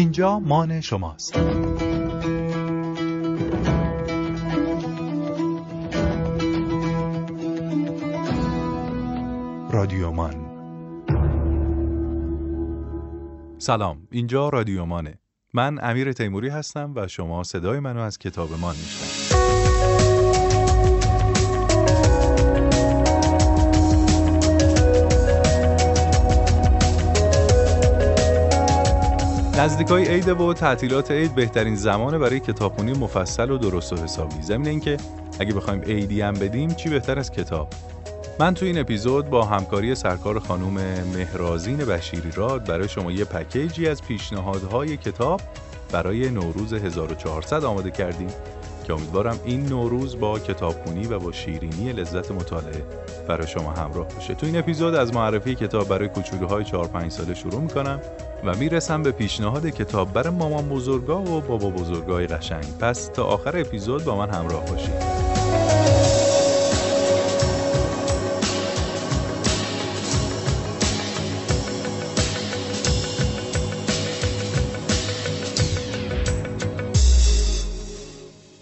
اینجا مان شماست. رادیو مان. سلام اینجا رادیو مانه. من امیر تیموری هستم و شما صدای منو از کتاب مان میشنوید. نزدیکای عید و تعطیلات عید بهترین زمانه برای کتابخونی مفصل و درست و حسابی. ضمن اینکه اگه بخوایم عیدی هم بدیم چی بهتر از کتاب؟ من تو این اپیزود با همکاری سرکار خانم مهرازین بشیری راد برای شما یه پکیجی از پیشنهادهای کتاب برای نوروز 1400 آماده کردیم. که امیدوارم این نوروز با کتابخونی و با شیرینی لذت مطالعه برای شما همراه باشه. تو این اپیزود از معرفی کتاب برای کوچولوهای 4 5 ساله شروع می‌کنم و می‌رسم به پیشنهاد کتاب برای مامان بزرگا و بابا بزرگای قشنگ. پس تا آخر اپیزود با من همراه باشید.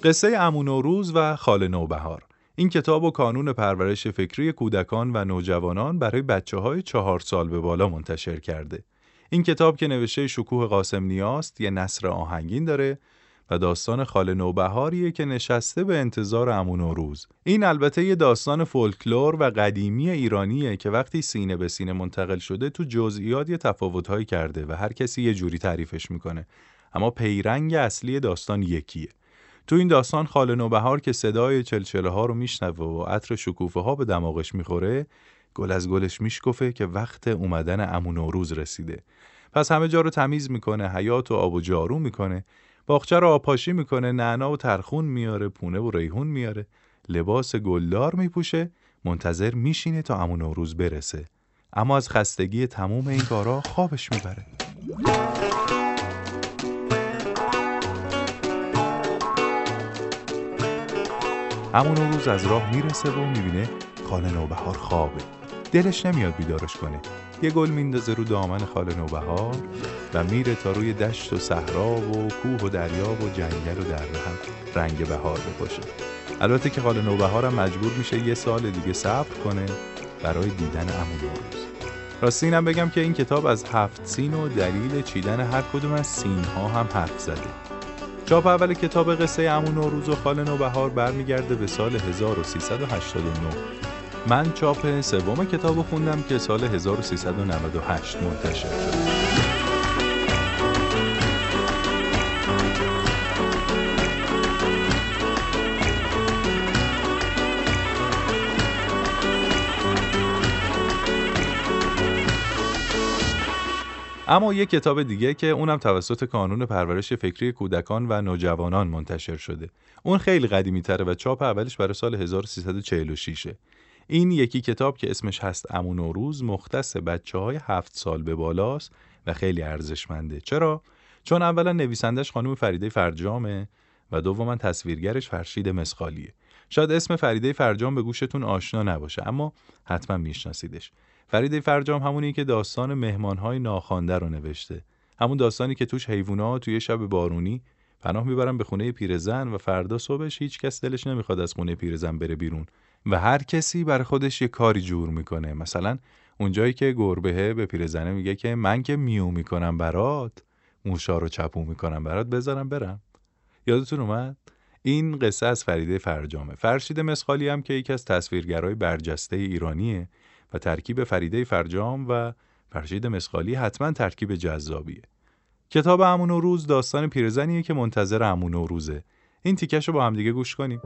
قصه امونوروز و خال نوبهار این کتاب و کانون پرورش فکری کودکان و نوجوانان برای بچه های چهار سال به بالا منتشر کرده. این کتاب که نوشته شکوه قاسم نیاست یه نصر آهنگین داره و داستان خال نوبهاریه که نشسته به انتظار امونوروز. این البته یه داستان فولکلور و قدیمی ایرانیه که وقتی سینه به سینه منتقل شده تو جزئیات یه تفاوتهایی کرده و هر کسی یه جوری تعریفش می‌کنه. اما پیرنگ اصلی داستان یکیه. تو این داستان خال نوبهار که صدای چلچله ها رو میشنوه و عطر شکوفه ها به دماغش می‌خوره گل از گلش میشکفه که وقت اومدن امون نوروز رسیده. پس همه جا رو تمیز می‌کنه حیات و آب و جارو می‌کنه باغچه رو آپاشی می‌کنه نعنا و ترخون میاره پونه و ریحون میاره لباس گلدار میپوشه منتظر میشینه تا امون نوروز برسه. اما از خستگی تموم این کارا خوابش می‌بره. همون روز از راه می‌رسه و می‌بینه خاله نوبهار خوابه. دلش نمیاد بیدارش کنه. یه گل میندازه رو دامن خاله نوبهار و میره تا روی دشت و صحرا و کوه و دریا و جنگل و دره هم رنگ بهار بپاشه. البته که خاله هم مجبور میشه یه سال دیگه صبر کنه برای دیدن امون روز. راستی اینم بگم که این کتاب از هفت سین و دلیل چیدن هر کدوم از سین ها هم حرف زده. چاپ اول کتاب قصه امون نوروز و خال نوبهار برمیگرده به سال 1389 من چاپ سوم کتاب خوندم که سال 1398 منتشر شد. اما یک کتاب دیگه که اونم توسط کانون پرورش فکری کودکان و نوجوانان منتشر شده. اون خیلی قدیمی تره و چاپ اولش برای سال 1346 این یکی کتاب که اسمش هست امون نوروز مختص بچه های هفت سال به بالاست و خیلی ارزشمنده. چرا؟ چون اولا نویسندش خانم فریده فرجامه و دوما تصویرگرش فرشید مسخالیه. شاید اسم فریده فرجام به گوشتون آشنا نباشه اما حتما میشناسیدش. فرید فرجام همونی که داستان مهمانهای ناخوانده رو نوشته. همون داستانی که توش حیوونا توی شب بارونی پناه می‌برن به خونه پیرزن و فردا صبحش هیچ کس دلش نمی‌خواد از خونه پیرزن بره بیرون. و هر کسی بر خودش یه کاری جور می‌کنه. مثلا اونجایی که گربهه به پیرزنه میگه که من که میو می‌کنم برات موشا رو چپو می‌کنم برات بذارم برم. یادتون اومد؟ این قصه از فریده فرجامه. فرشید مسخالی هم که یکی از تصویرگرای برجسته ایرانیه و ترکیب فریده فرجام و فرشید مسخالی حتما ترکیب جذابیه. کتاب امون و روز داستان پیرزنیه که منتظر امون و روزه. این تیکش رو با همدیگه گوش کنیم.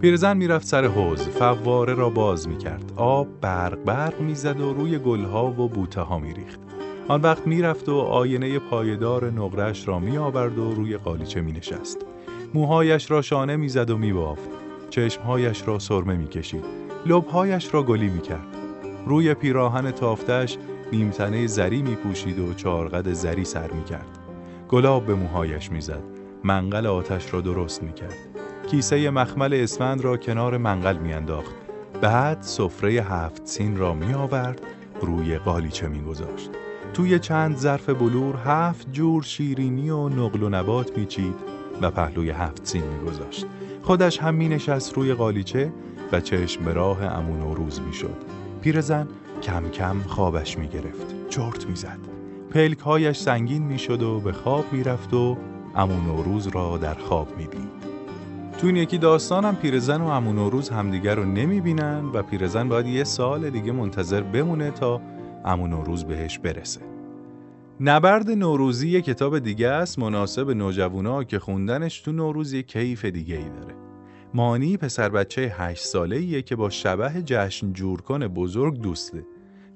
پیرزن می‌رفت سر حوز فواره را باز می‌کرد آب برق برق می‌زد و روی گلها و بوته ها میریخت آن وقت می‌رفت و آینه پایدار نقرش را می آورد و روی قالیچه می نشست. موهایش را شانه می‌زد و می بافت. چشمهایش را سرمه می کشید. لبهایش را گلی می کرد. روی پیراهن تافتش نیمتنه زری می پوشید و چارقد زری سر می کرد. گلاب به موهایش می‌زد. منقل آتش را درست می‌کرد کیسه مخمل اسفند را کنار منقل میانداخت بعد سفره هفت سین را می آورد روی قالیچه می گذاشت. توی چند ظرف بلور هفت جور شیرینی و نقل و نبات میچید و پهلوی هفت سین میگذاشت خودش هم می نشست روی قالیچه و چشم به راه امون و روز می شد. پیرزن کم کم خوابش می گرفت. چرت می زد. پلک هایش سنگین می شد و به خواب می رفت و امون و روز را در خواب می دید. تو این یکی داستانم پیرزن و امون و روز همدیگر رو نمی بینن و پیرزن باید یه سال دیگه منتظر بمونه تا امون و روز بهش برسه. نبرد نوروزی یه کتاب دیگه است مناسب نوجوانا که خوندنش تو نوروز یه کیف دیگه ای داره. مانی پسر بچه هشت ساله ایه که با شبه جشن جورکن بزرگ دوسته.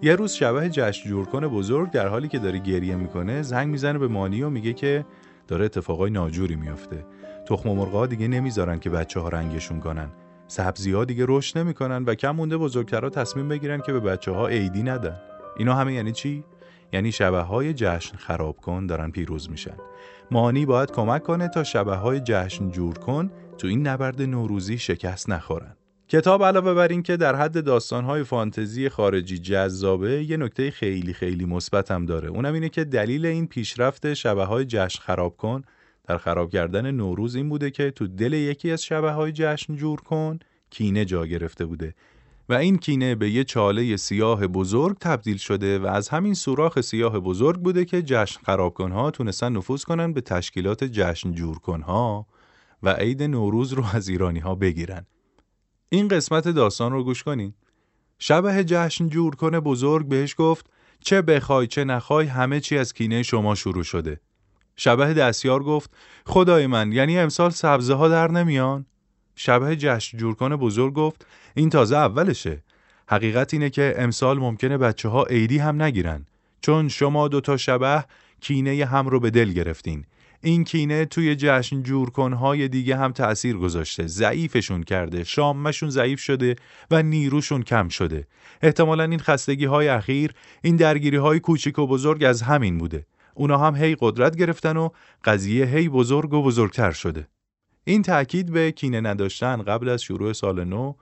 یه روز شبه جشن جورکن بزرگ در حالی که داره گریه می‌کنه زنگ می‌زنه به مانی و میگه که داره اتفاقای ناجوری میافته. تخم مرغا دیگه نمی‌ذارن که بچه ها رنگشون کنن. سبزی ها دیگه رشد نمی‌کنن و کم مونده بزرگترها تصمیم بگیرن که به بچه ها عیدی ندن. اینا همه یعنی چی؟ یعنی شبه های جشن خراب کن دارن پیروز میشن. مانی باید کمک کنه تا شبه های جشن جور کن تو این نبرد نوروزی شکست نخورن. کتاب علاوه بر این که در حد داستانهای فانتزی خارجی جذابه یه نکته خیلی خیلی مثبت هم داره اونم اینه که دلیل این پیشرفت شبه های جشن خراب کن در خراب کردن نوروز این بوده که تو دل یکی از شبه های جشن جور کن کینه جا گرفته بوده و این کینه به یه چاله سیاه بزرگ تبدیل شده و از همین سوراخ سیاه بزرگ بوده که جشن خرابکنها تونستن نفوذ کنن به تشکیلات جشن جورکنها و عید نوروز رو از ایرانی ها بگیرن. این قسمت داستان رو گوش کنین. شبه جشن جورکن بزرگ بهش گفت چه بخوای چه نخوای همه چی از کینه شما شروع شده. شبه دستیار گفت خدای من یعنی امسال سبزه ها در نمیان؟ شبه جشن جورکن بزرگ گفت این تازه اولشه. حقیقت اینه که امسال ممکنه بچه ها عیدی هم نگیرن. چون شما دوتا شبه کینه هم رو به دل گرفتین. این کینه توی جشن جورکنهای دیگه هم تأثیر گذاشته. ضعیفشون کرده شامشون ضعیف شده و نیروشون کم شده. احتمالا این خستگی های اخیر این درگیری های کوچیک و بزرگ از همین بوده. اونا هم هی قدرت گرفتن و قضیه هی بزرگ و بزرگتر شده. این تأکید به کینه نداشتن قبل از شروع سال نو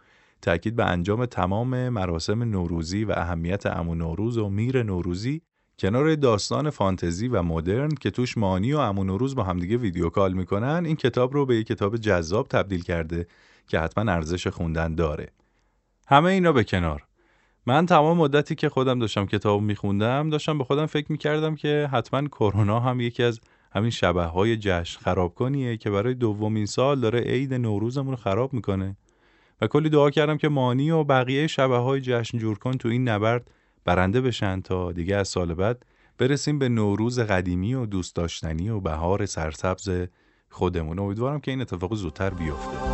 تأکید به انجام تمام مراسم نوروزی و اهمیت امو نوروز و میر نوروزی کنار داستان فانتزی و مدرن که توش مانی و امو نوروز با همدیگه ویدیو کال می‌کنن این کتاب رو به یک کتاب جذاب تبدیل کرده که حتما ارزش خوندن داره. همه اینا به کنار. من تمام مدتی که خودم داشتم کتاب میخوندم داشتم به خودم فکر می‌کردم که حتما کرونا هم یکی از همین شبه های جشن خراب کنیه که برای دومین سال داره عید نوروزمون رو خراب می‌کنه. و کلی دعا کردم که مانی و بقیه شبه های جشن جور کن تو این نبرد برنده بشن تا دیگه از سال بعد برسیم به نوروز قدیمی و دوست داشتنی و بهار سرسبز خودمون. امیدوارم که این اتفاق زودتر بیفته.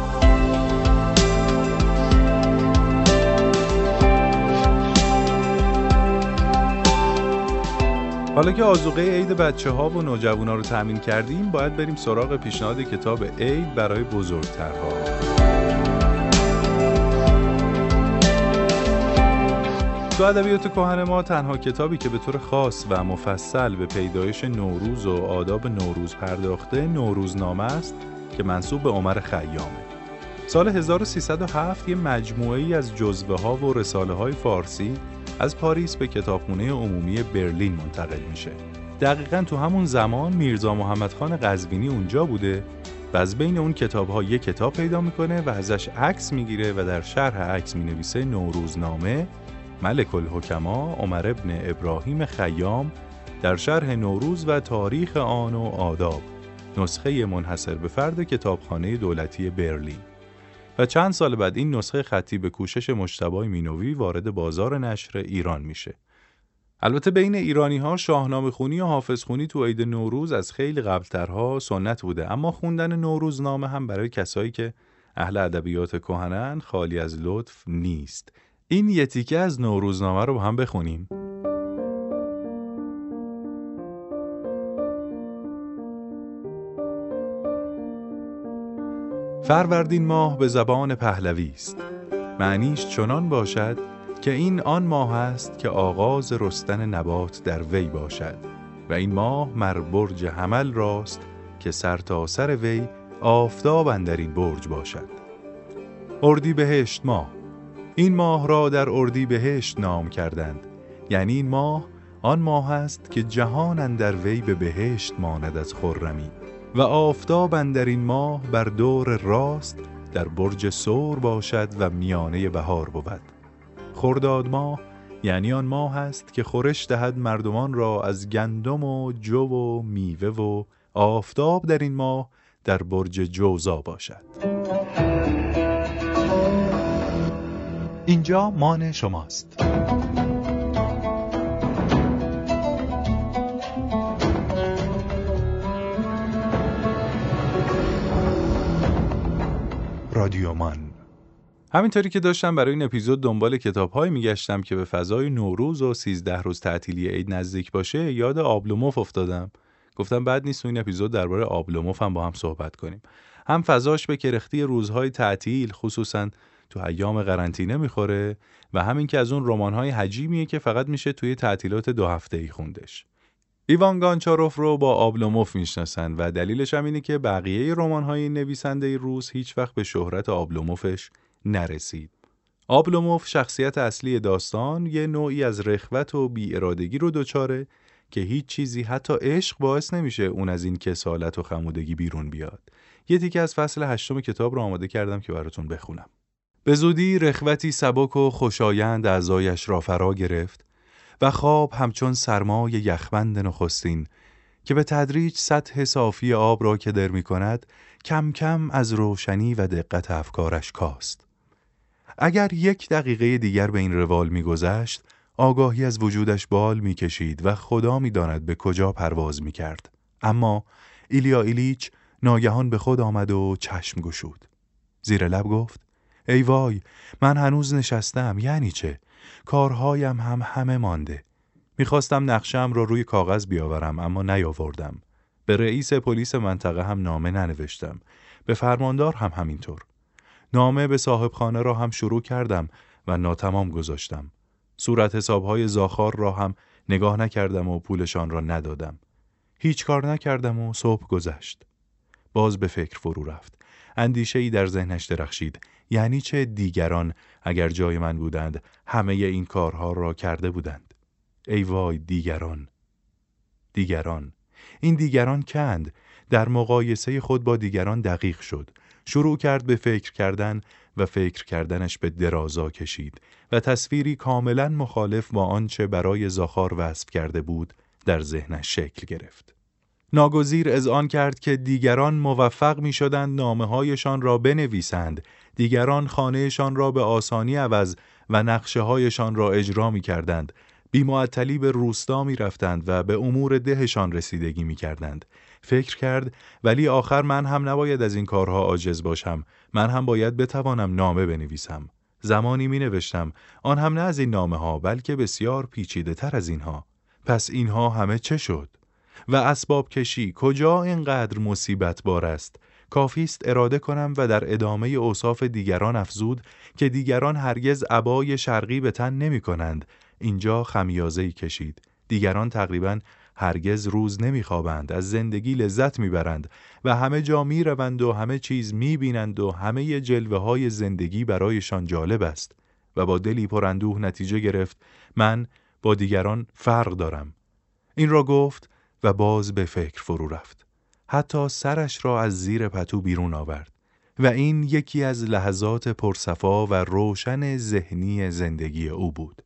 حالا که آزوقه عید بچه ها و نوجوانا رو تأمین کردیم باید بریم سراغ پیشنهاد کتاب عید برای بزرگترها. تو ادبیات کهن ما تنها کتابی که به طور خاص و مفصل به پیدایش نوروز و آداب نوروز پرداخته نوروزنامه است که منصوب به عمر خیامه. سال 1307 یه مجموعه ای از جزوه ها و رساله های فارسی از پاریس به کتابخونه عمومی برلین منتقل میشه. دقیقا تو همون زمان میرزا محمد خان قزوینی اونجا بوده و از بین اون کتاب ها یه کتاب پیدا می‌کنه و ازش عکس می‌گیره و در شرح عکس می‌نویسه نوروزنامه ملک الحکما عمر ابن ابراهیم خیام در شرح نوروز و تاریخ آن و آداب نسخه منحصر به فرد کتابخانه دولتی برلین و چند سال بعد این نسخه خطی به کوشش مشتبای مینوی وارد بازار نشر ایران میشه. البته بین ایرانی ها شاهنامه خونی و حافظ خونی تو عید نوروز از خیلی قبلترها سنت بوده اما خوندن نوروزنامه هم برای کسایی که اهل ادبیات کهنن خالی از لطف نیست. این یه تیکه از نوروزنامه رو هم بخونیم. فروردین ماه به زبان پهلوی است. معنیش چنان باشد که این آن ماه است که آغاز رستن نبات در وی باشد و این ماه مر برج حمل راست که سر تا سر وی آفتاب در این برج باشد. اردی بهشت ماه. این ماه را در اردی بهشت نام کردند. یعنی این ماه آن ماه است که جهان در وی به بهشت ماند از خرمی. و آفتاب در این ماه بر دور راست در برج سور باشد و میانه بهار بود. خرداد ماه یعنی آن ماه است که خورش دهد مردمان را از گندم و جو و میوه و آفتاب در این ماه در برج جوزا باشد. اینجا مان شماست. رادیومان همینطوری که داشتم برای این اپیزود دنبال کتابهایی میگشتم که به فضای نوروز و 13 روز تعطیلی عید نزدیک باشه یاد آبلوموف افتادم. گفتم بعد نیست این اپیزود درباره آبلوموف هم با هم صحبت کنیم. هم فضاش به کرختی روزهای تعطیل خصوصا تو ایام قرنطینه می‌خوره و همین که از اون رمان‌های حجیمیه که فقط میشه توی تعطیلات دو هفته ای خوندش. ایوان گانچاروف رو با آبلوموف می‌شناسن و دلیلش هم اینه که بقیه رمان‌های نویسنده روس هیچ وقت به شهرت آبلوموفش نرسید. آبلوموف شخصیت اصلی داستان یه نوعی از رخوت و ارادگی رو دچاره که هیچ چیزی حتی عشق باعث نمیشه اون از این کسالت و خمودگی بیرون بیاد. یه تیکه از فصل هشتم کتاب رو آماده کردم که براتون بخونم. به زودی رخوتی سبک و خوشایند اعضایش را فرا گرفت و خواب همچون سرمای یخبند نخستین که به تدریج سطح صافی آب را که در می کند کم کم از روشنی و دقت افکارش کاست. اگر یک دقیقه دیگر به این روال میگذشت آگاهی از وجودش بال می‌کشید و خدا می‌داند به کجا پرواز می‌کرد اما ایلیا ایلیچ ناگهان به خود آمد و چشم گشود زیر لب گفت ای وای من هنوز نشستم یعنی چه کارهایم هم همه مانده می‌خواستم نقشم را روی کاغذ بیاورم اما نیاوردم به رئیس پلیس منطقه هم نامه ننوشتم به فرماندار هم همینطور نامه به صاحب خانه را هم شروع کردم و ناتمام گذاشتم. صورت حسابهای زاخار را هم نگاه نکردم و پولشان را ندادم. هیچ کار نکردم و صبح گذشت. باز به فکر فرو رفت. اندیشه ای در ذهنش درخشید. یعنی چه دیگران اگر جای من بودند همه این کارها را کرده بودند. ای وای دیگران. دیگران. این دیگران کند در مقایسه خود با دیگران دقیق شد. شروع کرد به فکر کردن و فکر کردنش به درازا کشید و تصویری کاملا مخالف با آنچه برای زاخار وصف کرده بود در ذهنش شکل گرفت. ناگزیر آن کرد که دیگران موفق می شدند نامه هایشان را بنویسند، دیگران خانهشان را به آسانی عوض و نقشه هایشان را اجرا می کردند، بیمعطلی به روستا می رفتند و به امور دهشان رسیدگی می کردند. فکر کرد ولی آخر من هم نباید از این کارها عاجز باشم. من هم باید بتوانم نامه بنویسم. زمانی می نوشتم آن هم نه از این نامه ها بلکه بسیار پیچیده تر از اینها. پس اینها همه چه شد؟ و اسباب کشی کجا اینقدر مصیبت بار است؟ کافیست اراده کنم و در ادامه اوصاف دیگران افزود که دیگران هرگز عبای شرقی به تن نمی کنند. اینجا خمیازه کشید. دیگران تقریبا هرگز روز نمیخوابند از زندگی لذت می‌برند و همه جا می‌روند و همه چیز می‌بینند و همه جلوه های زندگی برایشان جالب است. و با دلی پراندوه نتیجه گرفت. من با دیگران فرق دارم. این را گفت و باز به فکر فرو رفت. حتی سرش را از زیر پتو بیرون آورد و این یکی از لحظات پرصفا و روشن ذهنی زندگی او بود.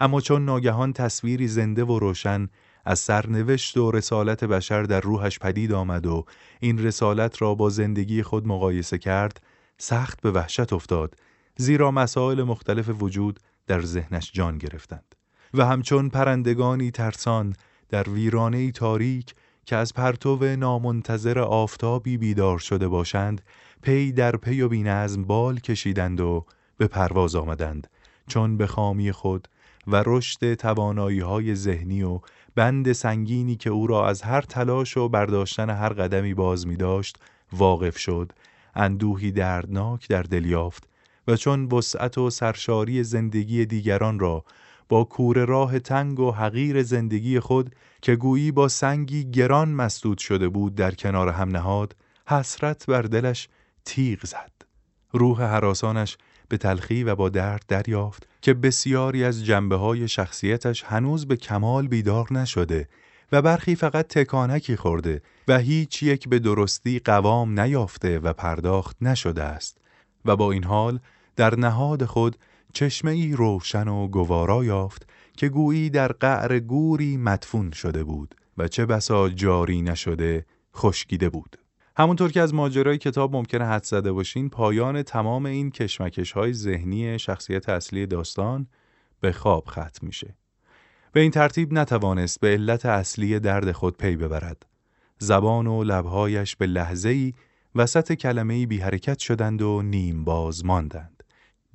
اما چون ناگهان تصویری زنده و روشن از سرنوشت و رسالت بشر در روحش پدید آمد و این رسالت را با زندگی خود مقایسه کرد سخت به وحشت افتاد زیرا مسائل مختلف وجود در ذهنش جان گرفتند و همچون پرندگانی ترسان در ویرانه تاریک که از پرتو نامنتظر آفتابی بیدار شده باشند پی در پی و بینظم بال کشیدند و به پرواز آمدند. چون به خامی خود و رشد توانایی های ذهنی و بند سنگینی که او را از هر تلاش و برداشتن هر قدمی باز می داشت واقف شد. اندوهی دردناک در دل یافت و چون وسعت و سرشاری زندگی دیگران را با کور راه تنگ و حقیر زندگی خود که گویی با سنگی گران مسدود شده بود در کنار هم نهاد حسرت بر دلش تیغ زد. روح حراسانش به تلخی و با درد دریافت که بسیاری از جنبه های شخصیتش هنوز به کمال بیدار نشده و برخی فقط تکانکی خورده و هیچ یک به درستی قوام نیافته و پرداخت نشده است و با این حال در نهاد خود چشمه ای روشن و گوارا یافت که گویی در قعر گوری مدفون شده بود و چه بسا جاری نشده خشکیده بود. همونطور که از ماجرای کتاب ممکنه حد زده باشین پایان تمام این کشمکش های ذهنی شخصیت اصلی داستان به خواب ختم میشه. به این ترتیب نتوانست به علت اصلی درد خود پی ببرد. زبان و لبهایش به لحظه ای وسط کلمه بی حرکت شدند و نیم باز ماندند.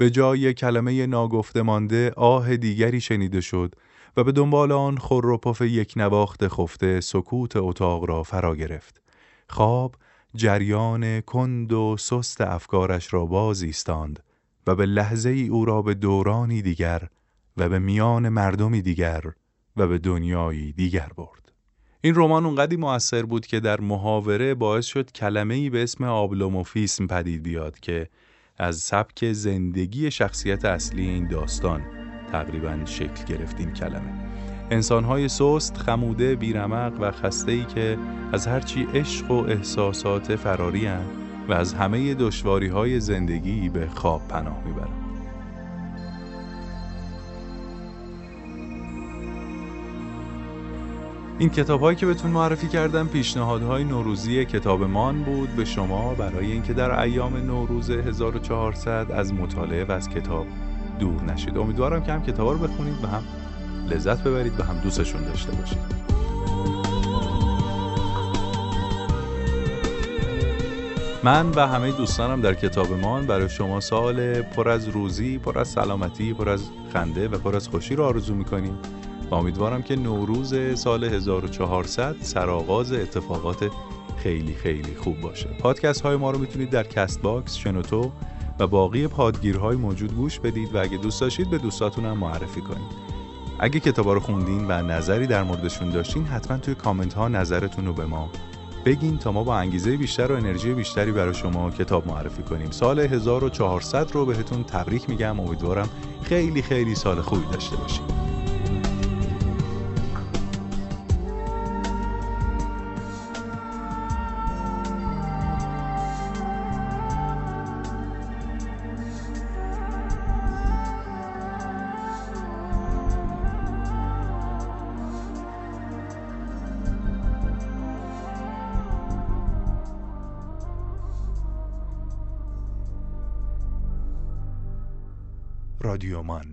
به جای کلمه ناگفته مانده آه دیگری شنیده شد و به دنبال آن خور و پف یک نواخت خفته سکوت اتاق را فرا گرفت. خواب جریان کند و سست افکارش را باز ایستاند و به لحظه ای او را به دورانی دیگر و به میان مردمی دیگر و به دنیایی دیگر برد. این رمان اونقدی موثر بود که در محاوره باعث شد کلمه ای به اسم آبلوموفیسم پدید بیاد که از سبک زندگی شخصیت اصلی این داستان تقریبا شکل گرفت این کلمه انسانهای سست، خموده، بیرمق و خسته که از هرچی عشق و احساسات فراری و از همه دشواری های زندگی به خواب پناه می‌برند. این کتاب هایی که بهتون معرفی کردم پیشنهادهای نوروزی کتاب مان بود به شما برای اینکه در ایام نوروز 1400 از مطالعه و از کتاب دور نشید. امیدوارم که هم کتاب رو بخونید و هم لذت ببرید و هم دوستشون داشته باشید. من و همه دوستانم در کتاب مان برای شما سال پر از روزی، پر از سلامتی، پر از خنده و پر از خوشی رو آرزو می‌کنیم. و امیدوارم که نوروز سال 1400 سرآغاز اتفاقات خیلی خیلی خوب باشه. پادکست های ما رو می‌تونید در Castbox، شنوتو و باقی پادگیرهای موجود گوش بدید و اگه دوست داشتید به دوستاتون هم معرفی کنید. اگه کتابا رو خوندین و نظری در موردشون داشتین حتما توی کامنت ها نظرتون رو به ما بگین تا ما با انگیزه بیشتر و انرژی بیشتری برای شما کتاب معرفی کنیم. سال 1400 رو بهتون تبریک میگم. امیدوارم خیلی خیلی سال خوبی داشته باشید رادیومان